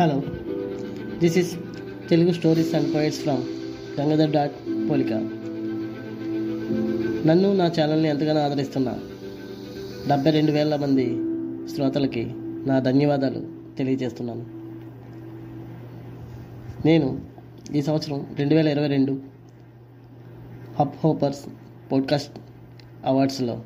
Hello this is Telugu stories and poets from Gangadhar dot పోలిక నన్ను నా ఛానల్ని ఎంతగానో ఆదరిస్తున్నా డెబ్బై రెండు వేల మంది శ్రోతలకి నా ధన్యవాదాలు తెలియజేస్తున్నాను. నేను ఈ సంవత్సరం రెండు వేల ఇరవై రెండు హబ్ హోపర్స్ పోడ్కాస్ట్ అవార్డ్స్లో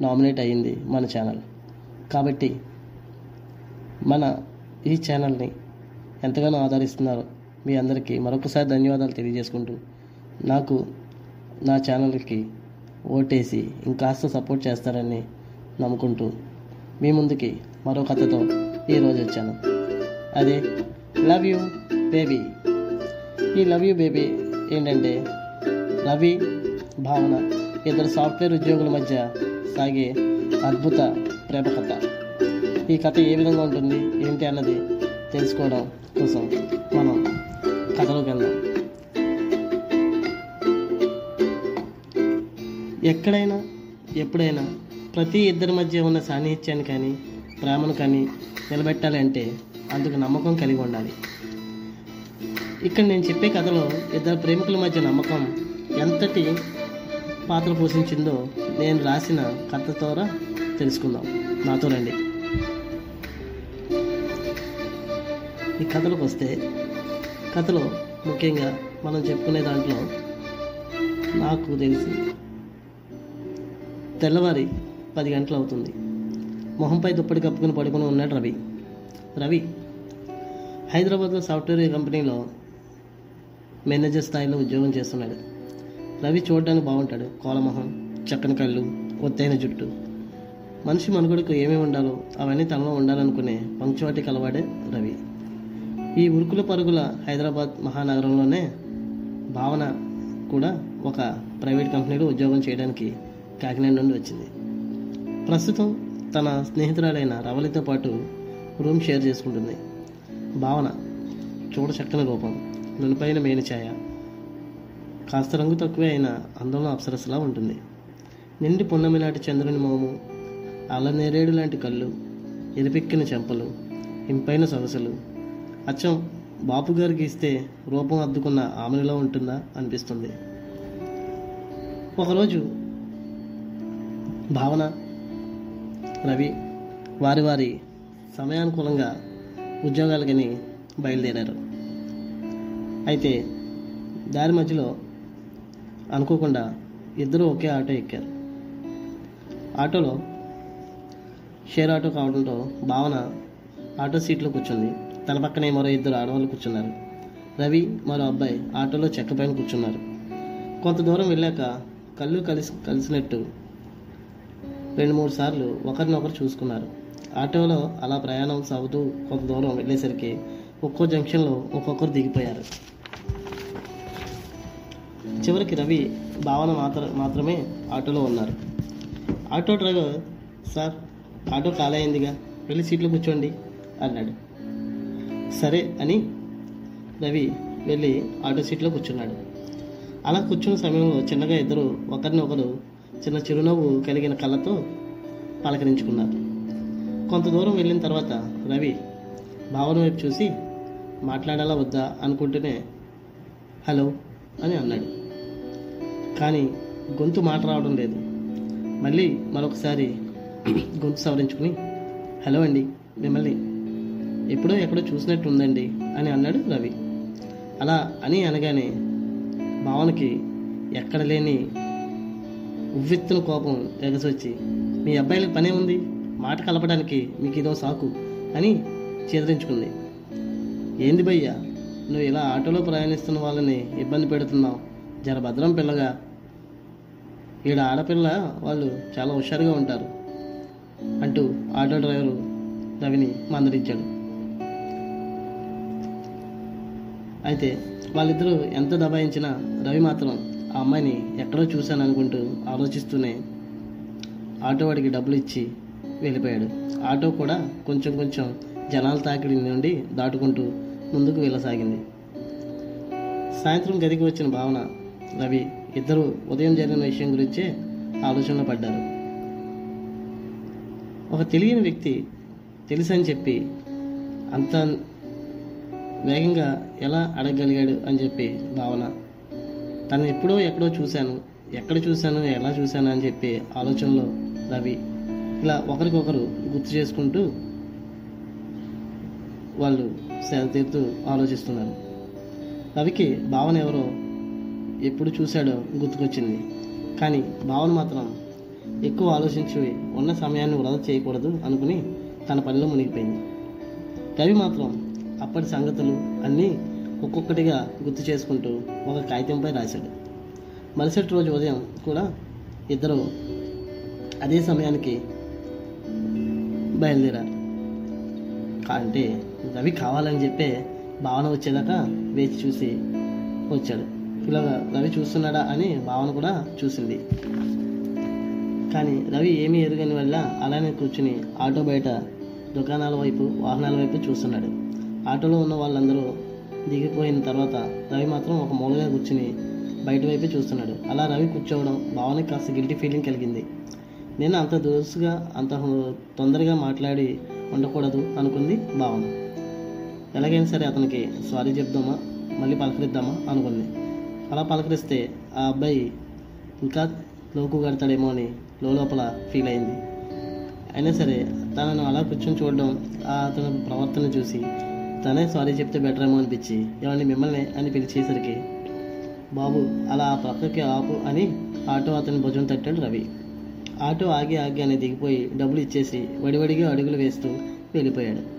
నామినేట్ అయ్యింది మన ఛానల్ కాబట్టి మన ఈ ఛానల్ని ఎంతగానో ఆదరిస్తున్నారు మీ అందరికీ మరొకసారి ధన్యవాదాలు తెలియజేసుకుంటూ నాకు నా ఛానల్కి ఓటేసి ఇంకాస్త సపోర్ట్ చేస్తారని నమ్ముకుంటూ మీ ముందుకి మరో కథతో ఈరోజు వచ్చాను. అదే లవ్ యూ బేబీ ఈ లవ్ యూ బేబీ ఏంటంటే రవి భావన ఇద్దరు సాఫ్ట్వేర్ ఉద్యోగుల మధ్య సాగే అద్భుత ప్రేమ కథ. ఈ కథ ఏ విధంగా ఉంటుంది? ఏంటి అన్నది తెలుసుకోవడం కోసం మనం కథలోకి వెళ్దాం. ఎక్కడైనా ఎప్పుడైనా ప్రతి ఇద్దరి మధ్య ఉన్న సాన్నిహిత్యాన్ని కానీ ప్రేమను కానీ నిలబెట్టాలి అంటే అందుకు నమ్మకం కలిగి ఉండాలి. ఇక్కడ నేను చెప్పే కథలో ఇద్దరు ప్రేమికుల మధ్య నమ్మకం ఎంతటి పాత్ర పోషించిందో నేను రాసిన కథ ద్వారా తెలుసుకుందాం. నాతో రండి. ఈ కథలకు వస్తే కథలో ముఖ్యంగా మనం చెప్పుకునే దాంట్లో నాకు తెలిసి తెల్లవారి పది గంటలు అవుతుంది. మొహంపై దుప్పటి కప్పుకుని పడుకుని ఉన్నాడు రవి. రవి హైదరాబాద్లో సాఫ్ట్వేర్ కంపెనీలో మేనేజర్ స్థాయిలో ఉద్యోగం చేస్తున్నాడు. రవి చూడడానికి బాగుంటాడు. కోలమొహం చక్కని కళ్ళు ఒత్తైన జుట్టు. మనిషి మనుగడకు ఏమేమి ఉండాలో అవన్నీ తనలో ఉండాలనుకునే పంక్చువాటి కలవాడే రవి. ఈ ఉరుకుల పరుగుల హైదరాబాద్ మహానగరంలోనే భావన కూడా ఒక ప్రైవేట్ కంపెనీలో ఉద్యోగం చేయడానికి కాకినాడ నుండి వచ్చింది. ప్రస్తుతం తన స్నేహితురాలైన రవలితో పాటు రూమ్ షేర్ చేసుకుంటుంది. భావన చూడ చక్కని రూపం నునిపైన మేనిఛాయ కాస్త రంగు తక్కువే అయిన అందంలో అప్సరసలా ఉంటుంది. నిండి పున్నమి లాంటి చంద్రుని మోము అల్లనేరేడు లాంటి కళ్ళు ఎరిపెక్కిన చెంపలు ఇంపైన సొగసులు అచ్చం బాపు గారికి ఇస్తే రూపం అద్దుకున్న ఆమెలో ఉంటుందా అనిపిస్తుంది. ఒకరోజు భావన రవి వారి వారి సమయానుకూలంగా ఉద్యోగాలకని బయలుదేరారు. అయితే దారి మధ్యలో అనుకోకుండా ఇద్దరు ఒకే ఆటో ఎక్కారు. ఆటోలో షేర్ ఆటో కావడంతో భావన ఆటో సీట్లో కూర్చుంది. తన పక్కనే మరో ఇద్దరు ఆడవాళ్ళు కూర్చున్నారు. రవి మరో అబ్బాయి ఆటోలో చెక్క పైన కూర్చున్నారు. కొంత దూరం వెళ్ళాక కళ్ళు కలిసి కలిసినట్టు రెండు మూడు సార్లు ఒకరినొకరు చూసుకున్నారు. ఆటోలో అలా ప్రయాణం సాగుతూ కొంత దూరం వెళ్ళేసరికి ఒక్కో జంక్షన్లో ఒక్కొక్కరు దిగిపోయారు. చివరికి రవి భావన మాత్ర మాత్రమే ఆటోలో ఉన్నారు. ఆటో డ్రైవర్ సార్ ఆటో ఖాళీ అయిందిగా వెళ్ళి సీట్లో కూర్చోండి అన్నాడు. సరే అని రవి వెళ్ళి ఆటో సీట్లో కూర్చున్నాడు. అలా కూర్చున్న సమయంలో చిన్నగా ఇద్దరు ఒకరిని ఒకరు చిన్న చిరునవ్వు కలిగిన కళ్ళతో పలకరించుకున్నారు. కొంత దూరం వెళ్ళిన తర్వాత రవి భావన వైపు చూసి మాట్లాడాలా వద్దా అనుకుంటూనే హలో అని అన్నాడు. కానీ గొంతు మాట రావడం లేదు. మళ్ళీ మరొకసారి గొంతు సవరించుకుని హలో అండి మిమ్మల్ని ఎప్పుడో ఎక్కడో చూసినట్టు ఉందండి అని అన్నాడు రవి. అలా అని అనగానే భావనకి ఎక్కడ లేని ఉవ్వెత్తున కోపం ఎగసొచ్చి మీ అబ్బాయిలకు పనే ఉంది మాట కలపడానికి మీకు ఇదో సాకు అని చేదరించుకుంది. ఏంది భయ్యా నువ్వు ఇలా ఆటోలో ప్రయాణిస్తున్న వాళ్ళని ఇబ్బంది పెడుతున్నావు జర భద్రం పిల్లగా. ఈడ ఆడపిల్ల వాళ్ళు చాలా హుషారుగా ఉంటారు అంటూ ఆటో డ్రైవరు రవిని మందరించాడు అయితే వాళ్ళిద్దరూ ఎంత దబాయించినా రవి మాత్రం ఆ అమ్మాయిని ఎక్కడో చూశాను అనుకుంటూ ఆలోచిస్తూనే ఆటో వాడికి డబ్బులు ఇచ్చి వెళ్ళిపోయాడు. ఆటో కూడా కొంచెం కొంచెం జనాల తాకిడి నుండి దాటుకుంటూ ముందుకు వెళ్ళసాగింది. సాయంత్రం గదికి వచ్చిన భావన రవి ఇద్దరు ఉదయం జరిగిన విషయం గురించే ఆలోచనలో పడ్డారు. ఒక తెలియని వ్యక్తి తెలుసని చెప్పి అంత వేగంగా ఎలా అడగగలిగాడు అని చెప్పి భావన. తను ఎప్పుడో ఎక్కడో చూశాను. ఎక్కడ చూశాను ఎలా చూశాను అని చెప్పి ఆలోచనలో రవి ఇలా ఒకరికొకరు గుర్తు చేసుకుంటూ వాళ్ళు తీరుతూ ఆలోచిస్తున్నారు. రవికి భావన ఎవరో ఎప్పుడు చూశాడో గుర్తుకొచ్చింది. కానీ భావన మాత్రం ఎక్కువ ఆలోచించి ఉన్న సమయాన్ని వృధా చేయకూడదు అనుకుని తన పనిలో మునిగిపోయింది. రవి మాత్రం అప్పటి సంగతులు అన్నీ ఒక్కొక్కటిగా గుర్తు చేసుకుంటూ ఒక కాగితంపై రాశాడు. మరుసటి రోజు ఉదయం కూడా ఇద్దరు అదే సమయానికి బయలుదేరారు. అంటే రవి కావాలని చెప్పే భావన వచ్చేదాకా వేచి చూసి వచ్చాడు. ఇలా రవి చూస్తున్నాడా అని భావన కూడా చూసింది. కానీ రవి ఏమీ ఎరుగని వల్ల అలానే కూర్చుని ఆటో బయట దుకాణాల వైపు వాహనాల వైపు చూస్తున్నాడు. ఆటోలో ఉన్న వాళ్ళందరూ దిగిపోయిన తర్వాత రవి మాత్రం ఒక మూలగా కూర్చుని బయట వైపే చూస్తున్నాడు. అలా రవి కూర్చోవడం భావనకి కాస్త గిల్టీ ఫీలింగ్ కలిగింది. నేను అంత దురుసుగా అంత తొందరగా మాట్లాడి ఉండకూడదు అనుకుంది భావన. ఎలాగైనా సరే అతనికి సారీ చెప్దామా? మళ్ళీ పలకరిద్దామా? అనుకుంది. అలా పలకరిస్తే ఆ అబ్బాయి ఇంకా లోకు కడతాడేమో అని లోపల ఫీల్ అయింది. అయినా సరే తనను అలా కూర్చొని చూడడం ఆ అతని ప్రవర్తన చూసి తనే సారీ చెప్తే బెటర్ ఏమో అనిపించి ఏమండి మిమ్మల్ని అని పిలిచేసరికి బాబు అలా ఆ పక్కకి ఆపు అని ఆటో అతని భుజం తట్టాడు రవి. ఆటో ఆగి ఆగి అని దిగిపోయి డబ్బులు ఇచ్చేసి వడివడిగా అడుగులు వేస్తూ వెళ్ళిపోయాడు.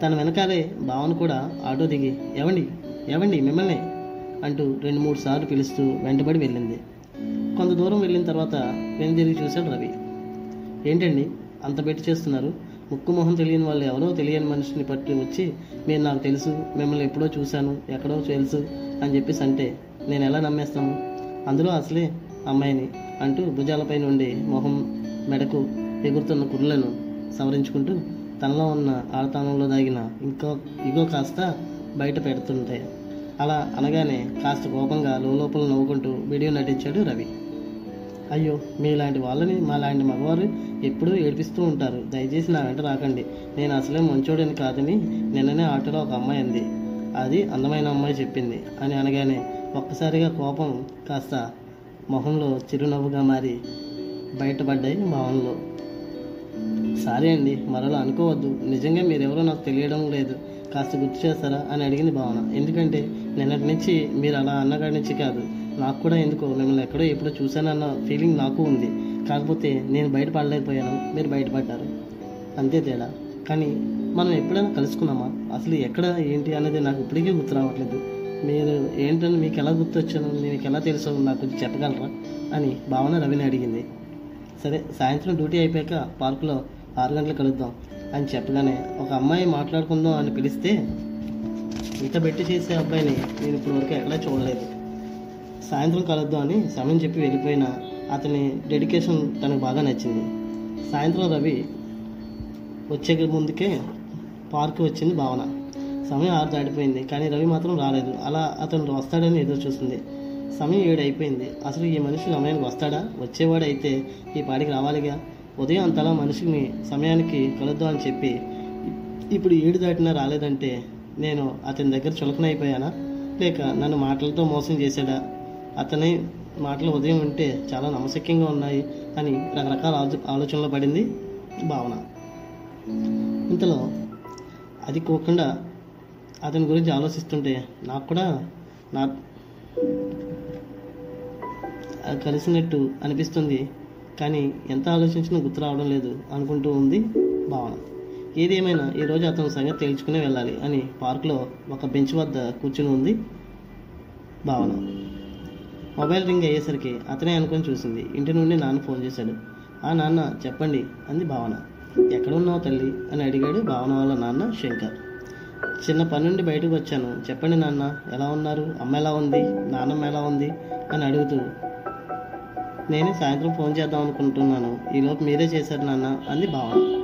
తన వెనకాలే భావన కూడా ఆటో దిగి ఎవండి ఎవండి మిమ్మల్ని? అంటూ రెండు మూడు సార్లు పిలుస్తూ వెంటబడి వెళ్ళింది. కొంత దూరం వెళ్ళిన తర్వాత వెనుదిరిగి చూశాడు రవి. ఏంటండి అంత పెట్టి చేస్తున్నారు? ముక్కు మొహం తెలియని వాళ్ళు ఎవరో తెలియని మనిషిని పట్టి వచ్చి మీరు నాకు తెలుసు మిమ్మల్ని ఎప్పుడో చూశాను ఎక్కడో తెలుసు అని చెప్పేసి అంటే నేను ఎలా నమ్మేస్తాను? అందులో అసలే అమ్మాయిని అంటూ భుజాలపై నుండి మొహం మెడకు ఎగురుతున్న కుర్రలను సవరించుకుంటూ తనలో ఉన్న ఆడతానంలో దాగిన ఇంకో ఇగో కాస్త బయట పెడుతుంటాయి అలా అనగానే కాస్త కోపంగా లోపల నవ్వుకుంటూ వీడియో నటించాడు రవి. అయ్యో మీలాంటి వాళ్ళని మాలాంటి మగవారు ఎప్పుడూ ఏడిపిస్తూ ఉంటారు. దయచేసి నా వెంట రాకండి. నేను అసలే మంచోడని కాదని నిన్ననే ఆటోలో ఒక అమ్మాయి అంది. అది అందమైన అమ్మాయి చెప్పింది అని అనగానే ఒక్కసారిగా కోపం కాస్త మొహంలో చిరునవ్వుగా మారి బయటపడ్డాయి భావనలో. సారీ అండి మరలా అనుకోవద్దు. నిజంగా మీరెవరో నాకు తెలియడం లేదు. కాస్త గుర్తు చేస్తారా అని అడిగింది భావన. ఎందుకంటే నిన్నటి నుంచి మీరు అలా అన్నగాడి నుంచి కాదు. నాకు కూడా ఎందుకో మిమ్మల్ని ఎక్కడో ఎప్పుడో చూశానన్న ఫీలింగ్ నాకు ఉంది. కాకపోతే నేను బయటపడలేకపోయాను మీరు బయటపడ్డారు. అంతే తేడా. కానీ మనం ఎప్పుడైనా కలుసుకున్నామా? అసలు ఎక్కడ ఏంటి అనేది నాకు ఇప్పటికీ గుర్తు రావట్లేదు. మీరు ఏంటని మీకు ఎలా గుర్తొచ్చాను మీకు ఎలా తెలుసు నాకు కొంచెం చెప్పగలరా? అని భావన రవిని అడిగింది. సరే సాయంత్రం డ్యూటీ అయిపోయాక పార్కులో ఆరు గంటలకు కలుద్దాం అని చెప్పగానే ఒక అమ్మాయి మాట్లాడుకుందాం అని పిలిస్తే ఇంత పెట్టి చేసే అబ్బాయిని నేను ఇప్పుడు ఎక్కడా చూడలేదు. సాయంత్రం కలుద్దాం అని సమయం చెప్పి వెళ్ళిపోయిన అతని డెడికేషన్ తనకు బాగా నచ్చింది. సాయంత్రం రవి వచ్చే ముందుకే పార్క్ వచ్చింది భావన. సమయం ఆరు దాటిపోయింది కానీ రవి మాత్రం రాలేదు. అలా అతను వస్తాడని ఎదురు చూస్తుంది సమయం ఏడు అయిపోయింది. అసలు ఈ మనిషి సమయానికి వస్తాడా? వచ్చేవాడు అయితే ఈ పాడికి రావాలిగా? ఉదయం అంతలా మనిషిని సమయానికి కలుద్దాం అని చెప్పి ఇప్పుడు ఏడు దాటినా రాలేదంటే నేను అతని దగ్గర చులకన అయిపోయానా లేక నన్ను మాటలతో మోసం చేశాడా? అతని మాటలు ఉదయం ఉంటే చాలా నమ్మశక్యంగా ఉన్నాయి అని రకరకాల ఆలో ఆలోచనలో పడింది భావన. ఇంతలో అది కోకుండా అతని గురించి ఆలోచిస్తుంటే నాకు కూడా నా కలిసినట్టు అనిపిస్తుంది. కానీ ఎంత ఆలోచించినా గుర్తు రావడం లేదు అనుకుంటూ ఉంది భావన. ఏది ఏమైనా ఈరోజు అతను సంగతి తేల్చుకునే వెళ్ళాలి అని పార్కులో ఒక బెంచ్ వద్ద కూర్చుని ఉంది భావన. మొబైల్ రింగ్ అయ్యేసరికి అతనే అనుకొని చూసింది. ఇంటి నుండి నాన్న ఫోన్ చేశాడు. ఆ నాన్న చెప్పండి అంది భావన. ఎక్కడ ఉన్నావు తల్లి? అని అడిగాడు భావన వాళ్ళ నాన్న శంకర్. చిన్న పని నుండి బయటకు వచ్చాను. చెప్పండి నాన్న ఎలా ఉన్నారు? అమ్మ ఎలా ఉంది? నాన్నమ్మ ఎలా ఉంది? అని అడుగుతూ నేనే సాయంత్రం ఫోన్ చేద్దాం అనుకుంటున్నాను. ఈలోపు మీరే చేశారు నాన్న అంది భావన.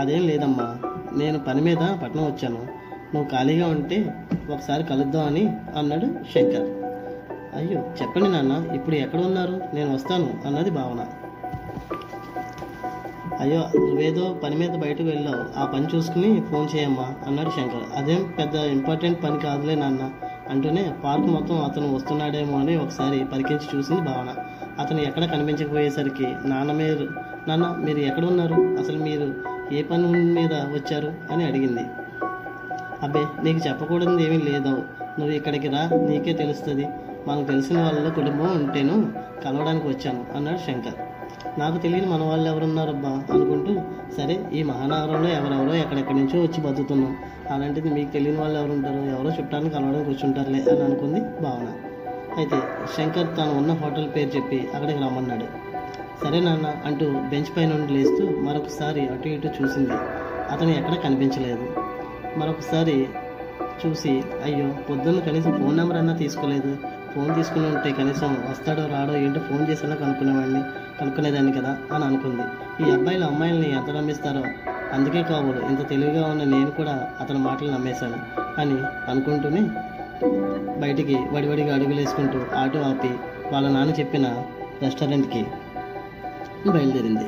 అదేం లేదమ్మా. నేను పని మీద పట్నం వచ్చాను. నువ్వు ఖాళీగా ఉంటే ఒకసారి కలుద్దాం అని అన్నాడు శంకర్. అయ్యో చెప్పండి నాన్న ఇప్పుడు ఎక్కడ ఉన్నారు? నేను వస్తాను అన్నది భావన. అయ్యో నువ్వేదో పని మీద బయటకు వెళ్ళావు. ఆ పని చూసుకుని ఫోన్ చేయమ్మా అన్నాడు శంకర్. అదేం పెద్ద ఇంపార్టెంట్ పని కాదులే నాన్న అంటూనే పార్క్ మొత్తం అతను వస్తున్నాడేమో అని ఒకసారి పరికించి చూసింది భావన. అతను ఎక్కడ కనిపించకపోయేసరికి నాన్న మీరు నాన్న మీరు ఎక్కడ ఉన్నారు? అసలు మీరు ఏ పని మీద వచ్చారు? అని అడిగింది. అబ్బే నీకు చెప్పకూడదు ఏమీ లేదు నువ్వు ఇక్కడికి రా నీకే తెలుస్తుంది. మనకు తెలిసిన వాళ్ళ కుటుంబం ఉంటేను కలవడానికి వచ్చాను అన్నాడు శంకర్. నాకు తెలియని మన వాళ్ళు ఎవరున్నారబ్బా? అనుకుంటూ సరే ఈ మహానగరంలో ఎవరెవరో ఎక్కడెక్కడి నుంచో వచ్చి బతుకుతున్నాం. అలాంటిది మీకు తెలియని వాళ్ళు ఎవరుంటారు? ఎవరో చుట్టాన్ని కలవడానికి వచ్చి ఉంటారులే అని అనుకుంది భావన. అయితే శంకర్ తాను ఉన్న హోటల్ పేరు చెప్పి అక్కడికి రమ్మన్నాడు. సరే నాన్న అంటూ బెంచ్ పై నుండి లేస్తూ మరొకసారి అటు ఇటు చూసింది. అతను ఎక్కడ కనిపించలేదు. మరొకసారి చూసి అయ్యో పొద్దున్న కనీసం ఫోన్ నెంబర్ అన్నా తీసుకోలేదు. ఫోన్ తీసుకుని ఉంటే కనీసం వస్తాడో రాడో ఏంటో ఫోన్ చేసినా కనుక్కునేవాడిని కనుక్కునేదాన్ని కదా అని అనుకుంది. ఈ అబ్బాయిలు అమ్మాయిల్ని ఎంత నమ్మిస్తారో అందుకే కాబోలు ఇంత తెలివిగా ఉన్న నేను కూడా అతని మాటలు నమ్మేశాను అని అనుకుంటూనే బయటికి వడివడిగా అడుగులు వేసుకుంటూ ఆటో ఆపి వాళ్ళ నాన్న చెప్పిన రెస్టారెంట్కి బయలుదేరింది.